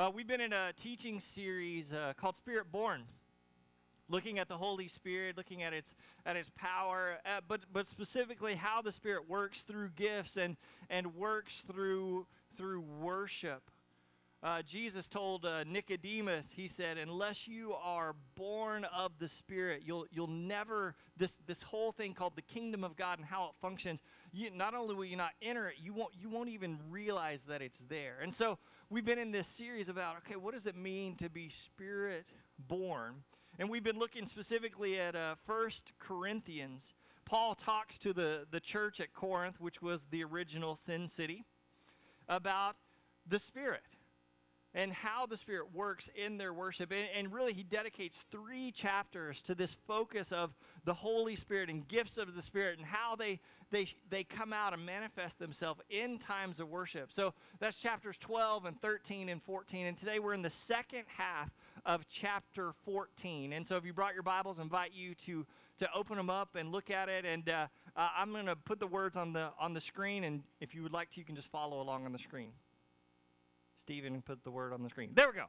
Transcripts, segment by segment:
Uh, we've been in a teaching series uh, called Spirit Born, looking at the Holy Spirit, looking at its at its power, uh, but but specifically how the Spirit works through gifts and and works through through worship. Uh, Jesus told uh, Nicodemus, he said, "Unless you are born of the Spirit, you'll you'll never this this whole thing called the kingdom of God and how it functions. You, not only will you not enter it, you won't you won't even realize that it's there." And so we've been in this series about okay, what does it mean to be Spirit born? And we've been looking specifically at uh, First Corinthians. Paul talks to the the church at Corinth, which was the original sin city, about the Spirit and how the Spirit works in their worship. And, and, really, he dedicates three chapters to this focus of the Holy Spirit and gifts of the Spirit and how they, they, they come out and manifest themselves in times of worship. So that's chapters 12 and 13 and 14. And today we're in the second half of chapter 14. And so if you brought your Bibles, I invite you to, to open them up and look at it. And uh, uh, I'm going to put the words on the, on the screen. And if you would like to, you can just follow along on the screen. Stephen put the word on the screen. There we go.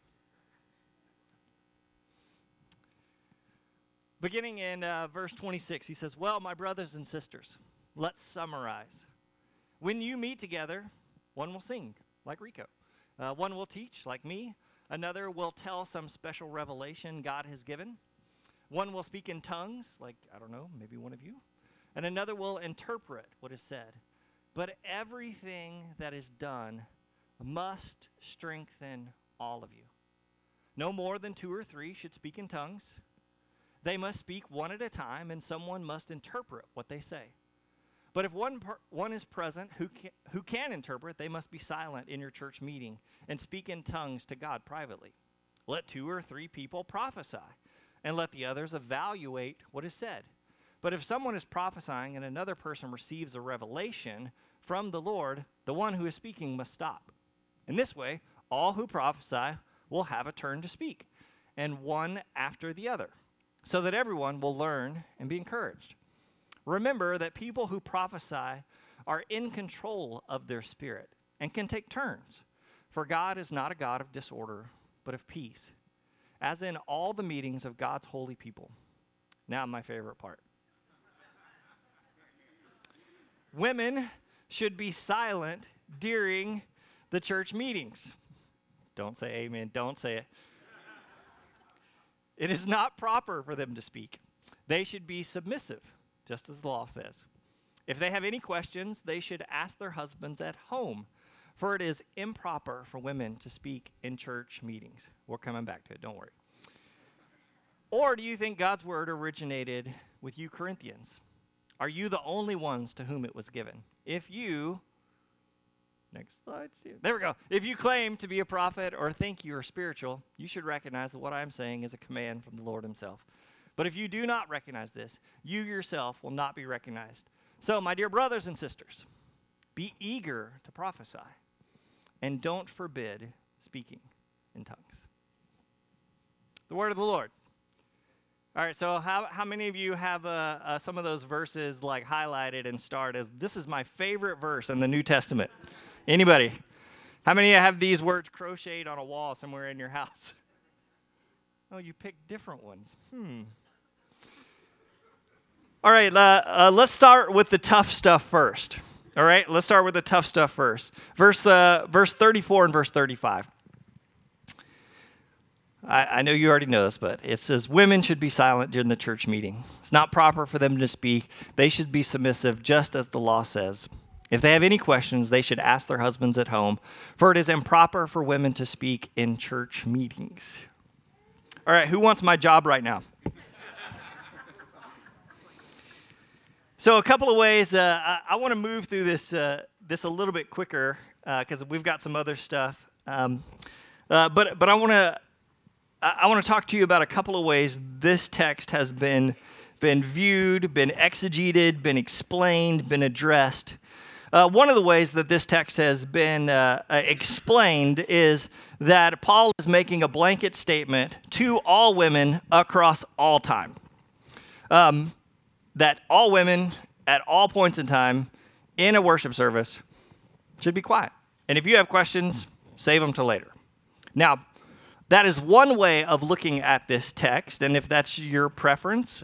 Beginning in uh, verse 26, he says, Well, my brothers and sisters, let's summarize. When you meet together, one will sing, like Rico. Uh, one will teach, like me. Another will tell some special revelation God has given. One will speak in tongues, like, I don't know, maybe one of you. And another will interpret what is said. But everything that is done must strengthen all of you. No more than two or three should speak in tongues. They must speak one at a time, and someone must interpret what they say. But if one, per, one is present who can, who can interpret, they must be silent in your church meeting and speak in tongues to God privately. Let two or three people prophesy, and let the others evaluate what is said. But if someone is prophesying and another person receives a revelation from the Lord, the one who is speaking must stop in this way, all who prophesy will have a turn to speak, and one after the other, so that everyone will learn and be encouraged. Remember that people who prophesy are in control of their spirit and can take turns, for God is not a God of disorder, but of peace, as in all the meetings of God's holy people. Now, my favorite part. Women should be silent during the church meetings. Don't say amen. Don't say it. It is not proper for them to speak. They should be submissive, just as the law says. If they have any questions, they should ask their husbands at home, for it is improper for women to speak in church meetings. We're coming back to it, don't worry. Or do you think God's word originated with you, Corinthians? Are you the only ones to whom it was given? If you Next slide. There we go. If you claim to be a prophet or think you are spiritual, you should recognize that what I'm saying is a command from the Lord Himself. But if you do not recognize this, you yourself will not be recognized. So, my dear brothers and sisters, be eager to prophesy and don't forbid speaking in tongues. The word of the Lord. All right, so how, how many of you have uh, uh, some of those verses like highlighted and starred as this is my favorite verse in the New Testament? Anybody? How many have these words crocheted on a wall somewhere in your house? Oh, you picked different ones. Hmm. All right, uh, uh, let's start with the tough stuff first. All right, let's start with the tough stuff first. Verse, uh, verse 34 and verse 35. I, I know you already know this, but it says women should be silent during the church meeting. It's not proper for them to speak. They should be submissive, just as the law says. If they have any questions, they should ask their husbands at home, for it is improper for women to speak in church meetings. All right, who wants my job right now? so, a couple of ways. Uh, I, I want to move through this uh, this a little bit quicker because uh, we've got some other stuff. Um, uh, but but I want to I want to talk to you about a couple of ways this text has been been viewed, been exegeted, been explained, been addressed uh, one of the ways that this text has been uh, uh, explained is that Paul is making a blanket statement to all women across all time. Um, that all women at all points in time in a worship service should be quiet. And if you have questions, save them to later. Now, that is one way of looking at this text, and if that's your preference,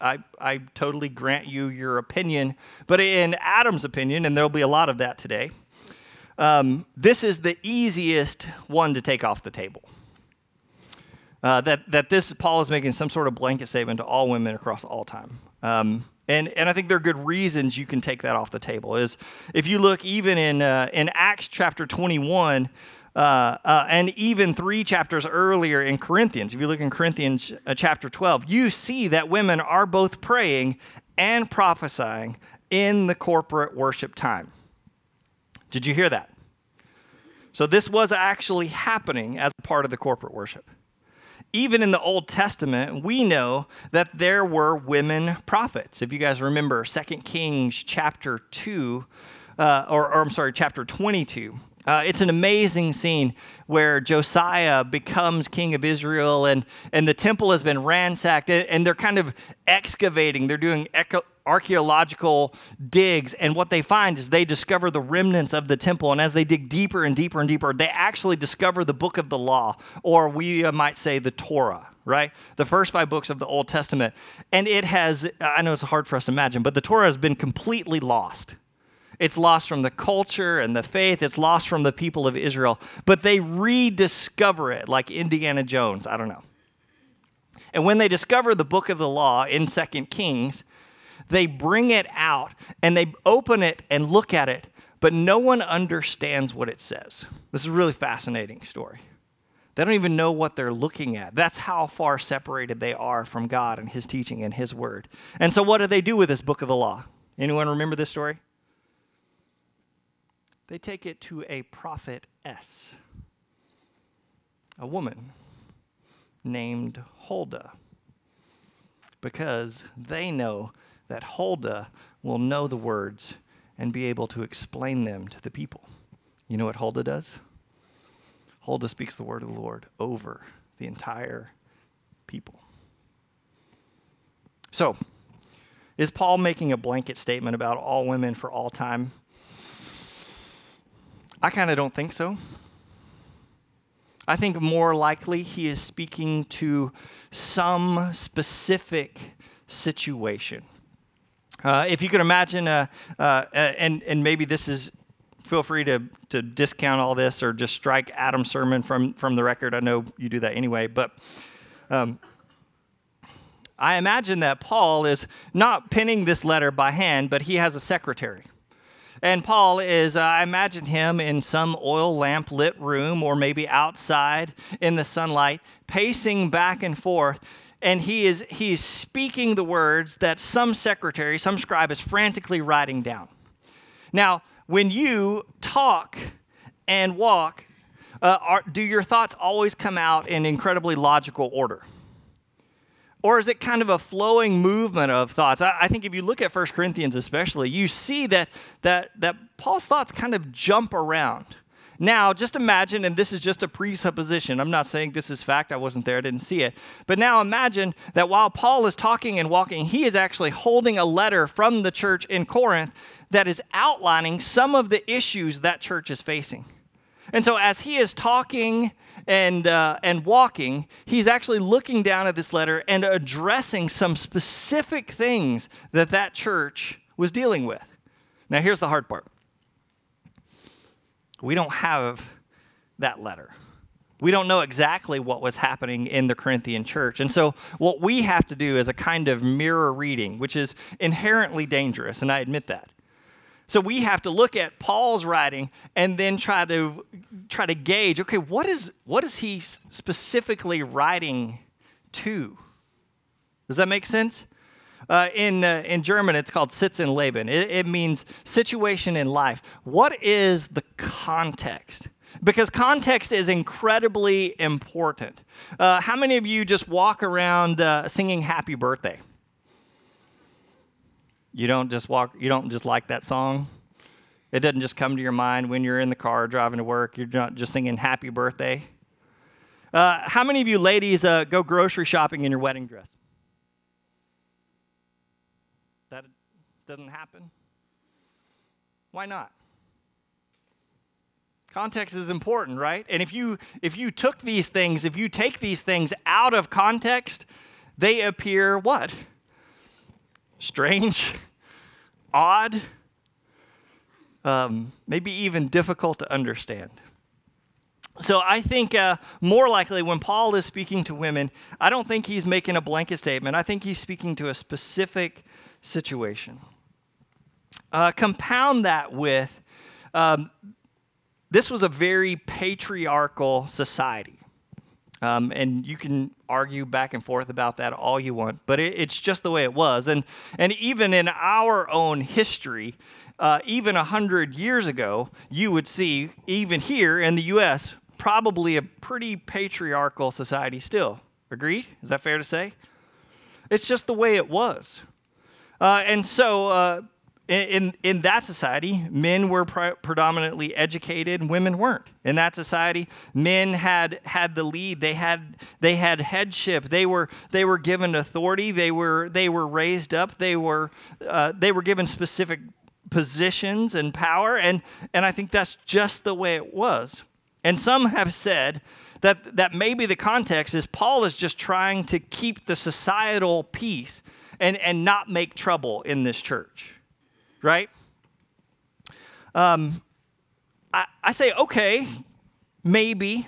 I, I totally grant you your opinion. But in Adam's opinion, and there'll be a lot of that today, um, this is the easiest one to take off the table. Uh, that, that this, Paul is making some sort of blanket statement to all women across all time. Um, and, and I think there are good reasons you can take that off the table. Is if you look even in, uh, in Acts chapter 21, uh, uh, and even three chapters earlier in Corinthians, if you look in Corinthians uh, chapter 12, you see that women are both praying and prophesying in the corporate worship time. Did you hear that? So, this was actually happening as part of the corporate worship even in the Old Testament, we know that there were women prophets. If you guys remember 2 Kings chapter 2, uh, or, or I'm sorry, chapter 22, uh, it's an amazing scene where Josiah becomes king of Israel and, and the temple has been ransacked and they're kind of excavating. They're doing archaeological digs, and what they find is they discover the remnants of the temple. And as they dig deeper and deeper and deeper, they actually discover the book of the law, or we uh, might say the Torah, right? The first five books of the Old Testament. And it has, I know it's hard for us to imagine, but the Torah has been completely lost. It's lost from the culture and the faith. It's lost from the people of Israel. But they rediscover it like Indiana Jones. I don't know. And when they discover the book of the law in Second Kings, they bring it out and they open it and look at it, but no one understands what it says. This is a really fascinating story. They don't even know what they're looking at. That's how far separated they are from God and His teaching and His word. And so, what do they do with this book of the law? Anyone remember this story? They take it to a prophetess, a woman named Huldah, because they know that Huldah will know the words and be able to explain them to the people. You know what Huldah does? Huldah speaks the word of the Lord over the entire people. So, is Paul making a blanket statement about all women for all time? I kind of don't think so. I think more likely he is speaking to some specific situation. Uh, if you could imagine, uh, uh, and, and maybe this is, feel free to, to discount all this or just strike Adam's sermon from, from the record. I know you do that anyway, but um, I imagine that Paul is not penning this letter by hand, but he has a secretary. And Paul is, uh, I imagine him in some oil lamp lit room or maybe outside in the sunlight, pacing back and forth and he is he is speaking the words that some secretary, some scribe is frantically writing down. Now, when you talk and walk, uh, are, do your thoughts always come out in incredibly logical order? Or is it kind of a flowing movement of thoughts? I, I think if you look at 1 Corinthians especially, you see that, that, that Paul's thoughts kind of jump around. Now, just imagine, and this is just a presupposition. I'm not saying this is fact. I wasn't there, I didn't see it. But now imagine that while Paul is talking and walking, he is actually holding a letter from the church in Corinth that is outlining some of the issues that church is facing. And so, as he is talking and, uh, and walking, he's actually looking down at this letter and addressing some specific things that that church was dealing with. Now, here's the hard part we don't have that letter. We don't know exactly what was happening in the Corinthian church. And so, what we have to do is a kind of mirror reading, which is inherently dangerous, and I admit that. So, we have to look at Paul's writing and then try to try to gauge, okay, what is what is he specifically writing to? Does that make sense? Uh, in, uh, in German, it's called Sitz im Leben. It, it means situation in life. What is the context? Because context is incredibly important. Uh, how many of you just walk around uh, singing happy birthday? You don't just walk, you don't just like that song? It doesn't just come to your mind when you're in the car driving to work. You're not just singing happy birthday. Uh, how many of you ladies uh, go grocery shopping in your wedding dress? That doesn't happen? Why not? Context is important, right? And if you if you took these things, if you take these things out of context, they appear what? Strange, odd, um, maybe even difficult to understand. So I think uh, more likely when Paul is speaking to women, I don't think he's making a blanket statement. I think he's speaking to a specific situation. Uh, compound that with um, this was a very patriarchal society. Um, and you can argue back and forth about that all you want, but it, it's just the way it was. And, and even in our own history, uh, even 100 years ago, you would see, even here in the U.S., probably a pretty patriarchal society still. Agreed? Is that fair to say? It's just the way it was. Uh, and so, uh, in, in that society, men were pre- predominantly educated, women weren't. In that society, men had had the lead. They had they had headship. They were they were given authority. They were they were raised up. They were uh, they were given specific positions and power. And and I think that's just the way it was. And some have said that that maybe the context is Paul is just trying to keep the societal peace and and not make trouble in this church right? Um, I, I say, okay, maybe.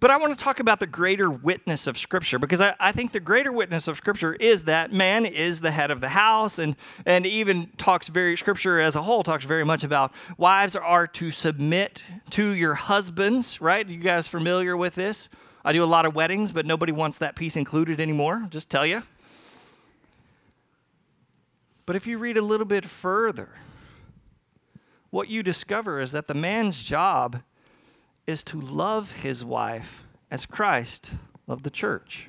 But I want to talk about the greater witness of Scripture because I, I, think the greater witness of Scripture is that man is the head of the house, and, and even talks very, Scripture as a whole talks very much about wives are to submit to your husbands, right? You guys familiar with this? I do a lot of weddings, but nobody wants that piece included anymore, just tell you. But if you read a little bit further, what you discover is that the man's job is to love his wife as Christ loved the church.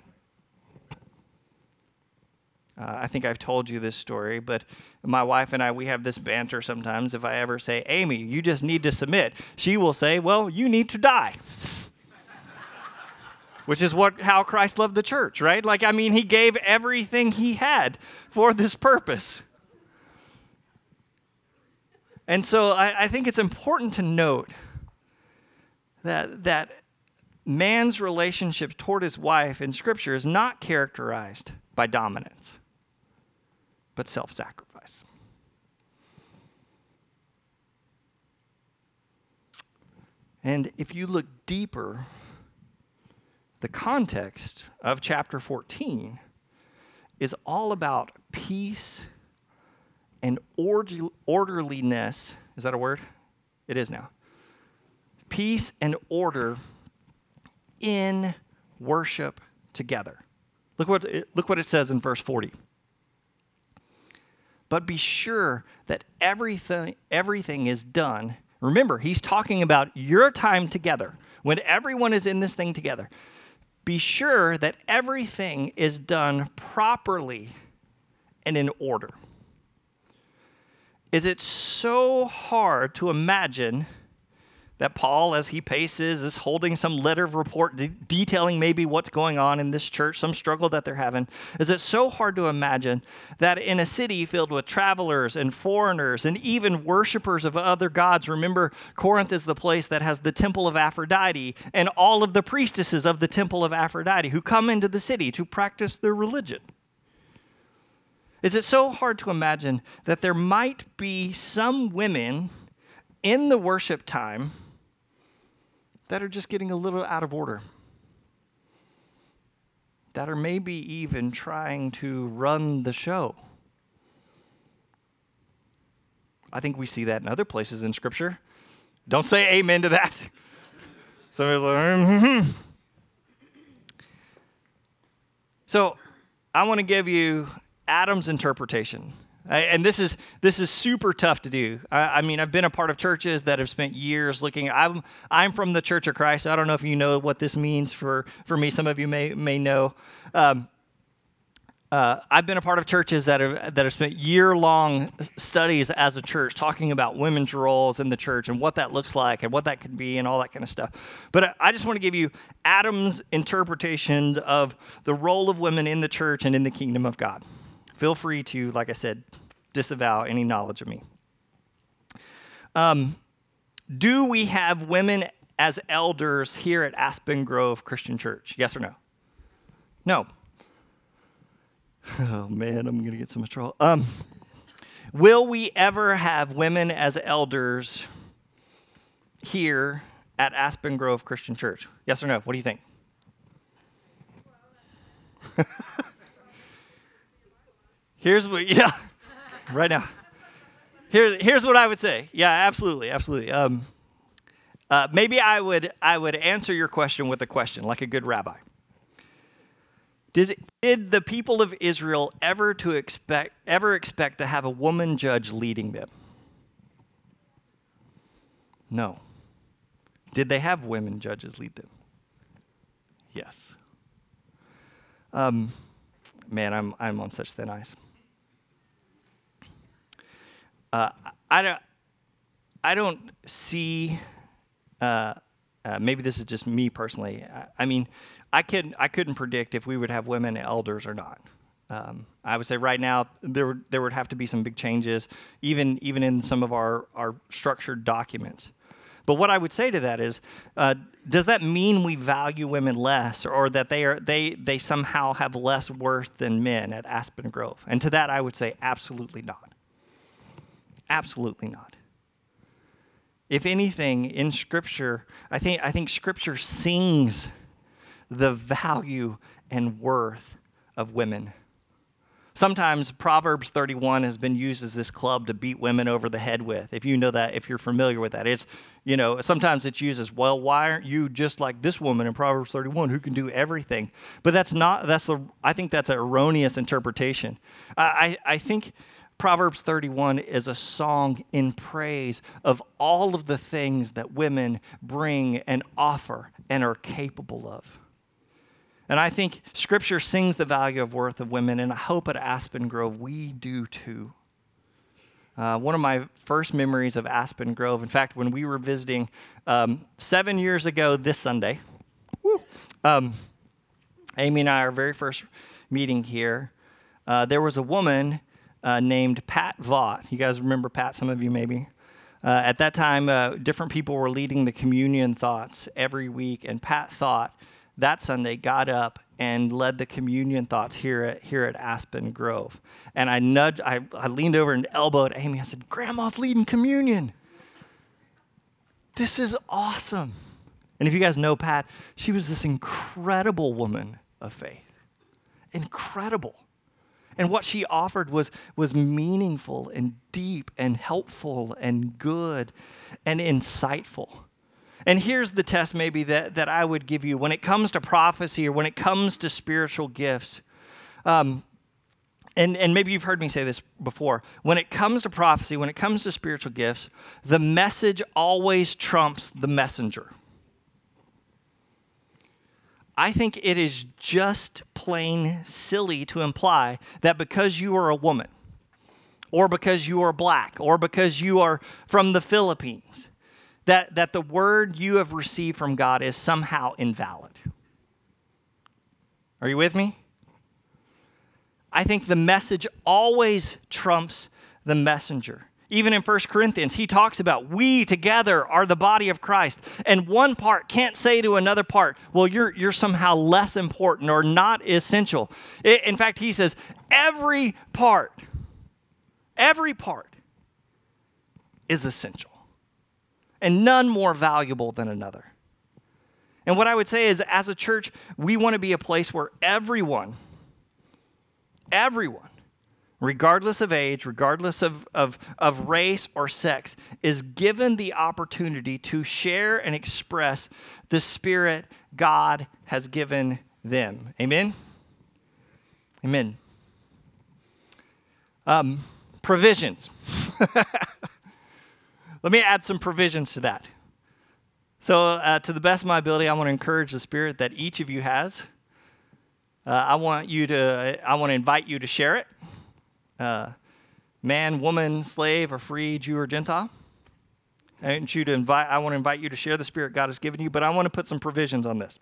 Uh, I think I've told you this story, but my wife and I, we have this banter sometimes. If I ever say, Amy, you just need to submit, she will say, Well, you need to die. Which is what how Christ loved the church, right? Like, I mean, he gave everything he had for this purpose. And so I, I think it's important to note that, that man's relationship toward his wife in Scripture is not characterized by dominance, but self sacrifice. And if you look deeper, the context of chapter 14 is all about peace and orderliness. Is that a word? It is now. Peace and order in worship together. Look what it, look what it says in verse 40. But be sure that everything everything is done. Remember, he's talking about your time together when everyone is in this thing together. Be sure that everything is done properly and in order. Is it so hard to imagine that Paul, as he paces, is holding some letter of report de- detailing maybe what's going on in this church, some struggle that they're having. Is it so hard to imagine that in a city filled with travelers and foreigners and even worshipers of other gods, remember, Corinth is the place that has the temple of Aphrodite and all of the priestesses of the temple of Aphrodite who come into the city to practice their religion? Is it so hard to imagine that there might be some women in the worship time that are just getting a little out of order? That are maybe even trying to run the show? I think we see that in other places in Scripture. Don't say amen to that. Somebody's like, mm-hmm. So I want to give you Adam's interpretation. And this is this is super tough to do. I, I, mean, I've been a part of churches that have spent years looking. I'm I'm from the Church of Christ. I don't know if you know what this means for for me. Some of you may may know. Um, uh, I've been a part of churches that have that have spent year long studies as a church talking about women's roles in the church and what that looks like and what that could be and all that kind of stuff. But I just want to give you Adam's interpretation of the role of women in the church and in the kingdom of God. Feel free to, like I said, disavow any knowledge of me. Um, do we have women as elders here at Aspen Grove Christian Church? Yes or no? No. Oh man, I'm gonna get so much trouble. Um, will we ever have women as elders here at Aspen Grove Christian Church? Yes or no? What do you think? Here's what, yeah, right now. Here's, here's what I would say. Yeah, absolutely, absolutely. Um, uh, maybe I would, I would answer your question with a question, like a good rabbi. Did, did the people of Israel ever to expect ever expect to have a woman judge leading them? No. Did they have women judges lead them? Yes. Um, man, I'm I'm on such thin ice. Uh, I don't I don't see. Uh, uh, maybe this is just me personally. I, I mean, I could I couldn't predict if we would have women elders or not. Um, I would say right now there would, there would have to be some big changes, even even in some of our our structured documents. But what I would say to that is, uh, does that mean we value women less, or that they are they they somehow have less worth than men at Aspen Grove? And to that, I would say absolutely not. Absolutely not. If anything, in Scripture, I think I think Scripture sings the value and worth of women. Sometimes Proverbs 31 has been used as this club to beat women over the head with. If you know that, if you're familiar with that, it's, you know, sometimes it's used as, well, why aren't you just like this woman in Proverbs 31 who can do everything? But that's not, that's the, I think that's an erroneous interpretation. I, I think Proverbs 31 is a song in praise of all of the things that women bring and offer and are capable of. And I think Scripture sings the value of worth of women, and I hope at Aspen Grove we do too. Uh, one of my first memories of Aspen Grove, in fact, when we were visiting um, seven years ago this Sunday, um, Amy and I, our very first meeting here, uh, there was a woman uh, named Pat Vaught. You guys remember Pat, some of you maybe. Uh, at that time, uh, different people were leading the communion thoughts every week, and Pat Vaught that Sunday got up and led the communion thoughts here at, here at Aspen Grove. And I nudged, I, I leaned over and elbowed Amy. I said, Grandma's leading communion. This is awesome. And if you guys know Pat, she was this incredible woman of faith. Incredible. And what she offered was, was meaningful and deep and helpful and good and insightful. And here's the test, maybe, that, that I would give you when it comes to prophecy or when it comes to spiritual gifts. Um, and, and maybe you've heard me say this before. When it comes to prophecy, when it comes to spiritual gifts, the message always trumps the messenger. I think it is just plain silly to imply that because you are a woman, or because you are black, or because you are from the Philippines, that, that the word you have received from God is somehow invalid. Are you with me? I think the message always trumps the messenger. Even in 1 Corinthians, he talks about we together are the body of Christ. And one part can't say to another part, well, you're, you're somehow less important or not essential. It, in fact, he says, every part, every part is essential and none more valuable than another. And what I would say is, as a church, we want to be a place where everyone, everyone, regardless of age, regardless of, of, of race or sex, is given the opportunity to share and express the Spirit God has given them. Amen? Amen. Um, provisions. Let me add some provisions to that. So, uh, to the best of my ability, I want to encourage the spirit that each of you has. Uh, I want you to, I want to invite you to share it. Uh, man, woman, slave, or free, Jew or Gentile. I want you to invite. I want to invite you to share the spirit God has given you, but I want to put some provisions on this.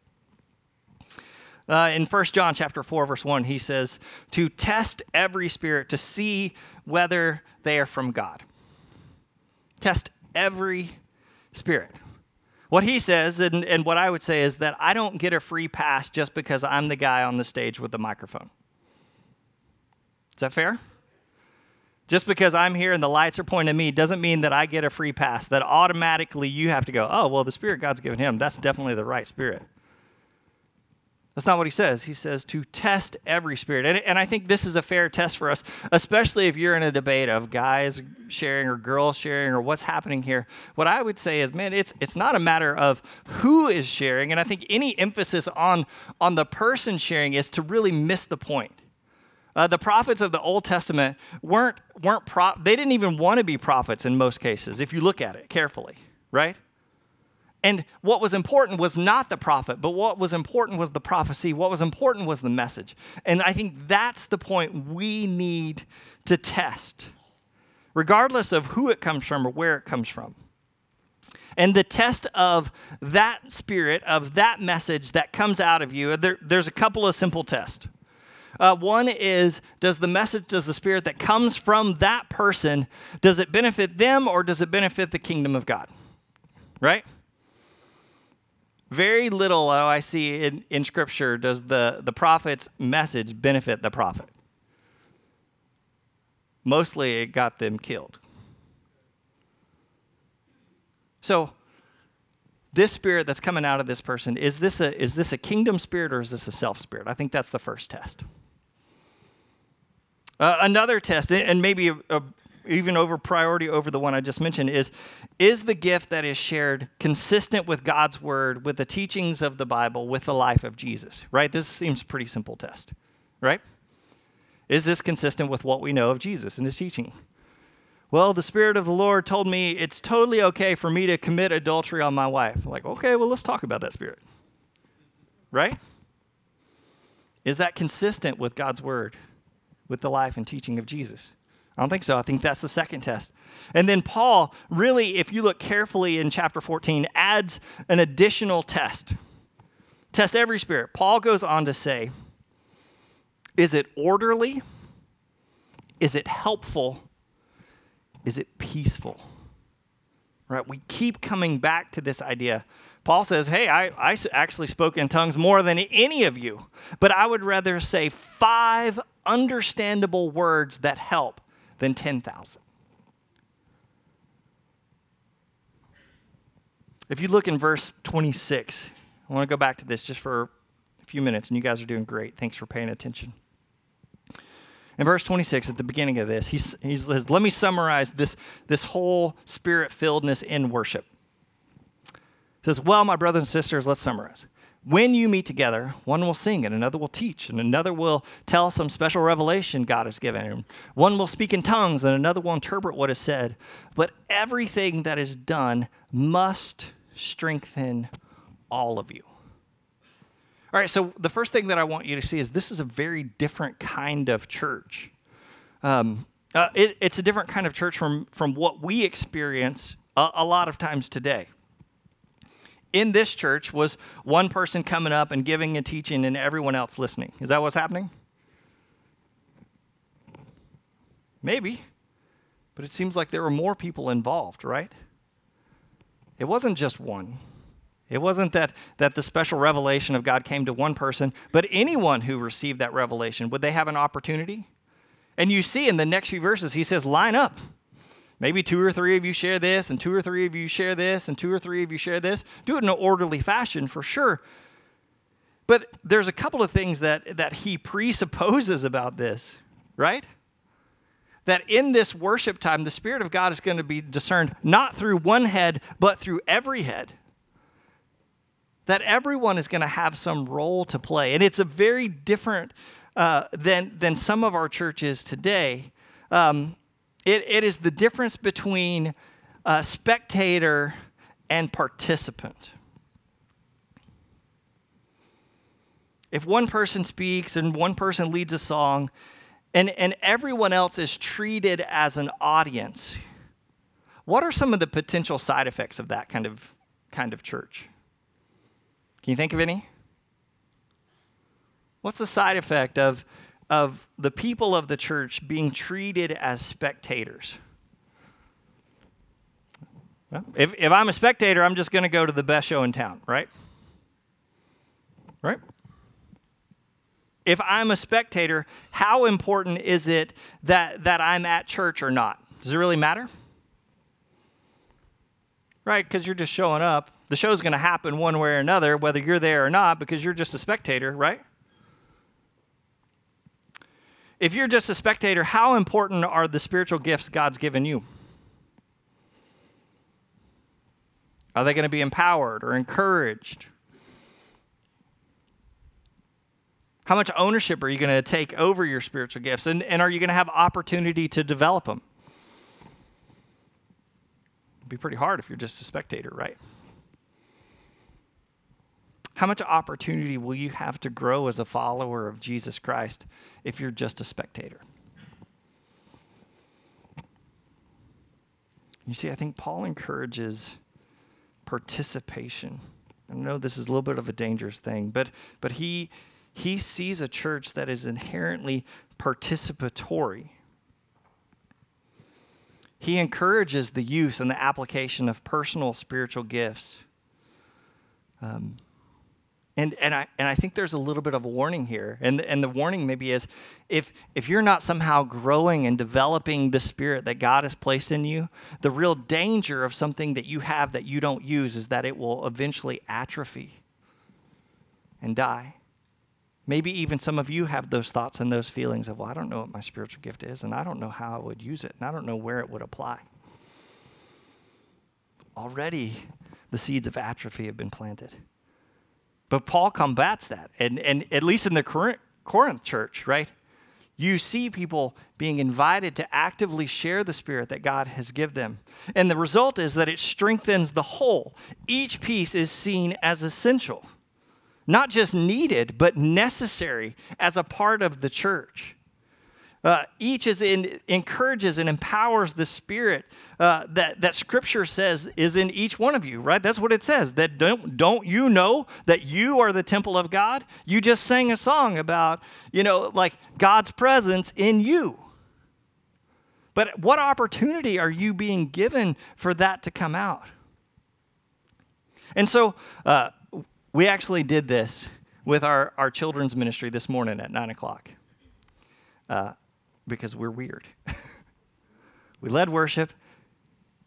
Uh, in 1 John chapter 4, verse 1, he says, to test every spirit to see whether they are from God. Test every spirit. What he says, and, and what I would say, is that I don't get a free pass just because I'm the guy on the stage with the microphone. Is that fair? Just because I'm here and the lights are pointing at me doesn't mean that I get a free pass, that automatically you have to go, oh, well, the spirit God's given him, that's definitely the right spirit. That's not what he says. He says to test every spirit. And, and I think this is a fair test for us, especially if you're in a debate of guys sharing or girls sharing or what's happening here. What I would say is, man, it's, it's not a matter of who is sharing. And I think any emphasis on, on the person sharing is to really miss the point. Uh, the prophets of the Old Testament weren't, weren't pro- they didn't even want to be prophets in most cases, if you look at it carefully, right? And what was important was not the prophet, but what was important was the prophecy. What was important was the message. And I think that's the point we need to test, regardless of who it comes from or where it comes from. And the test of that spirit, of that message that comes out of you, there, there's a couple of simple tests. Uh, one is does the message, does the spirit that comes from that person, does it benefit them or does it benefit the kingdom of God? Right? Very little oh, I see in, in Scripture does the, the prophet's message benefit the prophet. Mostly it got them killed. So, this spirit that's coming out of this person is this a is this a kingdom spirit or is this a self spirit i think that's the first test uh, another test and maybe a, a, even over priority over the one i just mentioned is is the gift that is shared consistent with God's word, with the teachings of the Bible, with the life of Jesus? Right? This seems pretty simple test, right? Is this consistent with what we know of Jesus and his teaching? Well, the Spirit of the Lord told me it's totally okay for me to commit adultery on my wife. like, okay, well, let's talk about that Spirit. Right? Is that consistent with God's word, with the life and teaching of Jesus? I don't think so. I think that's the second test. And then Paul, really, if you look carefully in chapter 14, adds an additional test. Test every spirit. Paul goes on to say, is it orderly? Is it helpful? Is it peaceful? Right? We keep coming back to this idea. Paul says, Hey, I, I actually spoke in tongues more than any of you, but I would rather say five understandable words that help than 10,000. If you look in verse 26, I want to go back to this just for a few minutes, and you guys are doing great. Thanks for paying attention. In verse 26, at the beginning of this, he, he says, Let me summarize this, this whole spirit filledness in worship. He says, Well, my brothers and sisters, let's summarize. When you meet together, one will sing and another will teach, and another will tell some special revelation God has given him. One will speak in tongues, and another will interpret what is said. But everything that is done must strengthen all of you. All right, so the first thing that I want you to see is this is a very different kind of church. Um, uh, it, it's a different kind of church from, from what we experience a, a lot of times today. In this church was one person coming up and giving a teaching and everyone else listening. Is that what's happening? Maybe, but it seems like there were more people involved, right? It wasn't just one. It wasn't that, that the special revelation of God came to one person, but anyone who received that revelation, would they have an opportunity? And you see in the next few verses, he says, line up. Maybe two or three of you share this, and two or three of you share this, and two or three of you share this. Do it in an orderly fashion for sure. But there's a couple of things that, that he presupposes about this, right? that in this worship time, the Spirit of God is going to be discerned not through one head, but through every head. That everyone is going to have some role to play. And it's a very different uh, than, than some of our churches today. Um, it, it is the difference between a spectator and participant. If one person speaks and one person leads a song, and, and everyone else is treated as an audience. What are some of the potential side effects of that kind of, kind of church? Can you think of any? What's the side effect of, of the people of the church being treated as spectators? Well, if, if I'm a spectator, I'm just going to go to the best show in town, right? Right? If I'm a spectator, how important is it that, that I'm at church or not? Does it really matter? Right? Because you're just showing up. The show's going to happen one way or another, whether you're there or not, because you're just a spectator, right? If you're just a spectator, how important are the spiritual gifts God's given you? Are they going to be empowered or encouraged? How much ownership are you going to take over your spiritual gifts? And, and are you going to have opportunity to develop them? It'd be pretty hard if you're just a spectator, right? How much opportunity will you have to grow as a follower of Jesus Christ if you're just a spectator? You see, I think Paul encourages participation. I know this is a little bit of a dangerous thing, but, but he, he sees a church that is inherently participatory. He encourages the use and the application of personal spiritual gifts. Um, and, and, I, and I think there's a little bit of a warning here. And, and the warning maybe is if, if you're not somehow growing and developing the spirit that God has placed in you, the real danger of something that you have that you don't use is that it will eventually atrophy and die. Maybe even some of you have those thoughts and those feelings of, well, I don't know what my spiritual gift is, and I don't know how I would use it, and I don't know where it would apply. Already, the seeds of atrophy have been planted. But Paul combats that. And, and at least in the Corinth church, right? You see people being invited to actively share the Spirit that God has given them. And the result is that it strengthens the whole. Each piece is seen as essential, not just needed, but necessary as a part of the church. Uh, each is in, encourages and empowers the spirit uh, that, that scripture says is in each one of you right? That's what it says that don't, don't you know that you are the temple of god? You just sang a song about you know like god's presence in you. But what opportunity are you being given for that to come out? And so uh, we actually did this with our, our children's ministry this morning at 9 o'clock. Uh, because we're weird. we led worship,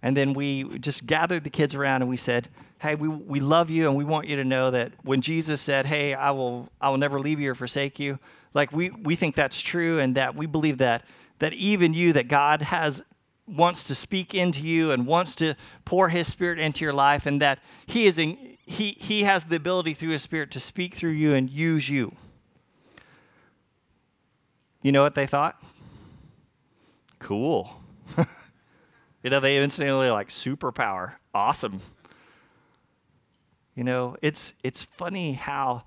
and then we just gathered the kids around and we said, Hey, we, we love you, and we want you to know that when Jesus said, Hey, I will, I will never leave you or forsake you, like we, we think that's true, and that we believe that, that even you, that God has wants to speak into you and wants to pour his spirit into your life and that he is in, he he has the ability through his spirit to speak through you and use you you know what they thought cool. you know, they instantly like superpower, awesome. You know, it's it's funny how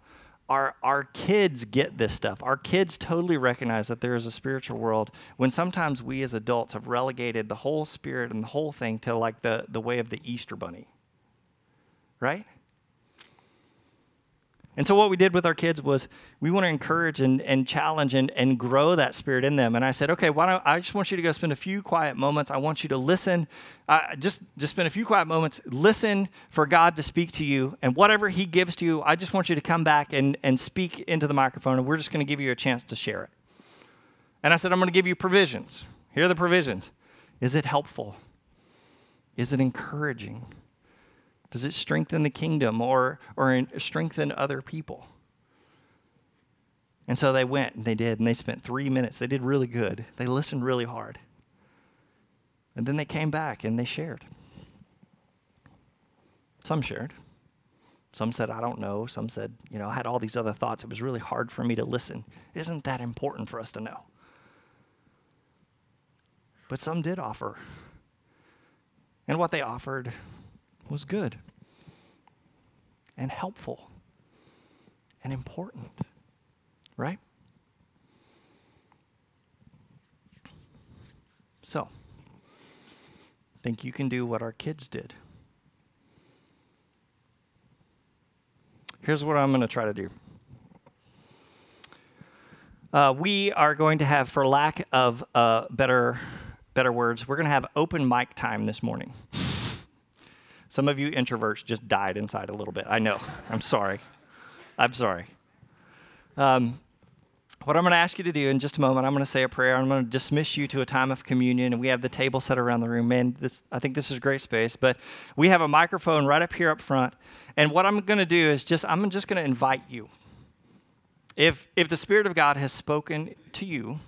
our our kids get this stuff. Our kids totally recognize that there is a spiritual world when sometimes we as adults have relegated the whole spirit and the whole thing to like the the way of the Easter bunny. Right? And so, what we did with our kids was we want to encourage and, and challenge and, and grow that spirit in them. And I said, okay, why don't I just want you to go spend a few quiet moments. I want you to listen. Uh, just, just spend a few quiet moments, listen for God to speak to you. And whatever He gives to you, I just want you to come back and, and speak into the microphone. And we're just going to give you a chance to share it. And I said, I'm going to give you provisions. Here are the provisions. Is it helpful? Is it encouraging? Does it strengthen the kingdom or, or strengthen other people? And so they went and they did, and they spent three minutes. They did really good. They listened really hard. And then they came back and they shared. Some shared. Some said, I don't know. Some said, you know, I had all these other thoughts. It was really hard for me to listen. Isn't that important for us to know? But some did offer. And what they offered was good and helpful and important, right? So, think you can do what our kids did. Here's what I'm going to try to do. Uh, we are going to have, for lack of uh, better, better words, we're going to have open mic time this morning. Some of you introverts just died inside a little bit. I know. I'm sorry. I'm sorry. Um, what I'm going to ask you to do in just a moment, I'm going to say a prayer. I'm going to dismiss you to a time of communion, and we have the table set around the room. Man, this, I think this is a great space, but we have a microphone right up here up front. And what I'm going to do is just, I'm just going to invite you. If, if the Spirit of God has spoken to you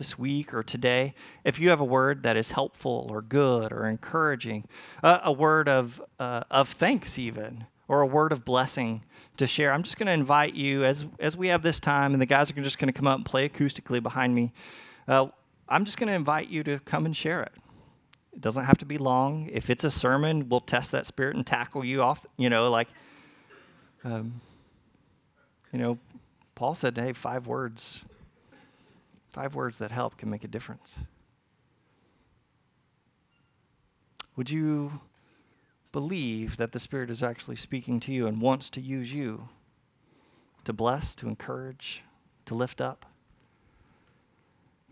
this week or today, if you have a word that is helpful or good or encouraging, uh, a word of, uh, of thanks, even, or a word of blessing to share, I'm just going to invite you as, as we have this time, and the guys are just going to come up and play acoustically behind me. Uh, I'm just going to invite you to come and share it. It doesn't have to be long. If it's a sermon, we'll test that spirit and tackle you off. You know, like, um, you know, Paul said, hey, five words, five words that help can make a difference. Would you believe that the Spirit is actually speaking to you and wants to use you to bless, to encourage, to lift up?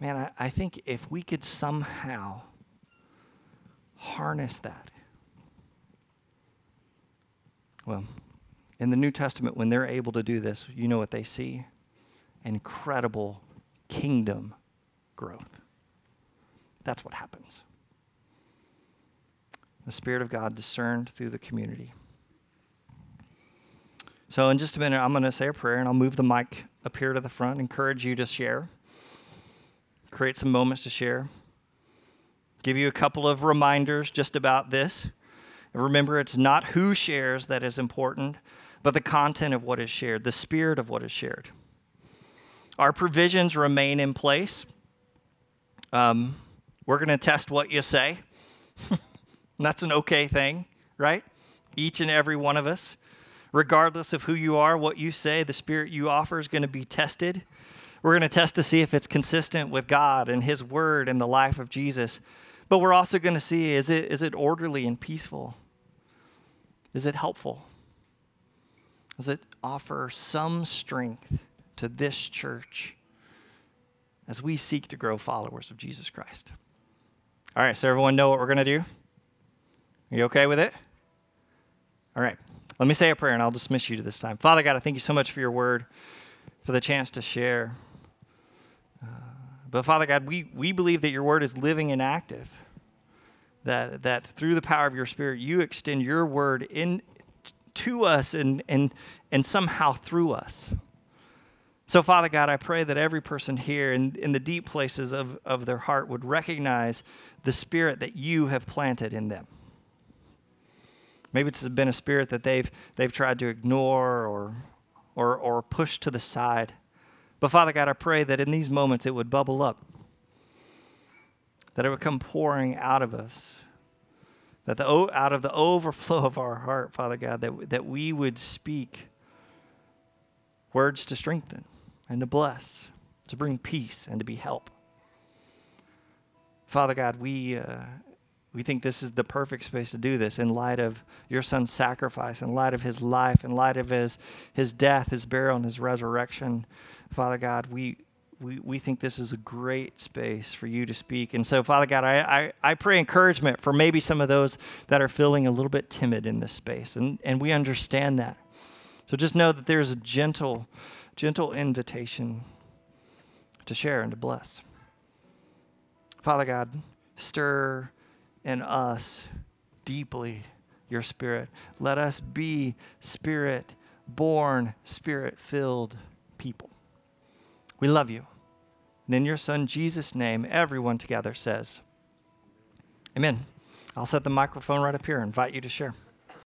Man, I, I think if we could somehow harness that. Well, in the New Testament, when they're able to do this, you know what they see? Incredible kingdom growth. That's what happens. The Spirit of God discerned through the community. So, in just a minute, I'm going to say a prayer and I'll move the mic up here to the front, encourage you to share, create some moments to share give you a couple of reminders just about this. Remember, it's not who shares that is important, but the content of what is shared, the spirit of what is shared. Our provisions remain in place. Um, we're going to test what you say. That's an okay thing, right? Each and every one of us. Regardless of who you are, what you say, the spirit you offer is going to be tested. We're going to test to see if it's consistent with God and His Word and the life of Jesus. But we're also going to see is it, is it orderly and peaceful? Is it helpful? Does it offer some strength to this church as we seek to grow followers of Jesus Christ? All right, so everyone know what we're going to do? Are you okay with it? All right. Let me say a prayer and I'll dismiss you to this time. Father God, I thank you so much for your word, for the chance to share. Uh, but Father God, we, we believe that your word is living and active. That, that through the power of your spirit, you extend your word in to us and, and, and somehow through us. So, Father God, I pray that every person here in, in the deep places of, of their heart would recognize the spirit that you have planted in them. Maybe it's been a spirit that they've, they've tried to ignore or, or, or push to the side. But Father God, I pray that in these moments it would bubble up, that it would come pouring out of us, that the, out of the overflow of our heart, Father God, that, that we would speak words to strengthen and to bless, to bring peace and to be help. Father God, we, uh, we think this is the perfect space to do this in light of your son's sacrifice, in light of his life, in light of his, his death, his burial, and his resurrection. Father God, we, we, we think this is a great space for you to speak. And so, Father God, I, I, I pray encouragement for maybe some of those that are feeling a little bit timid in this space. And, and we understand that. So just know that there's a gentle, gentle invitation to share and to bless. Father God, stir in us deeply your spirit. Let us be spirit born, spirit filled people. We love you. And in your Son, Jesus' name, everyone together says, Amen. I'll set the microphone right up here and invite you to share.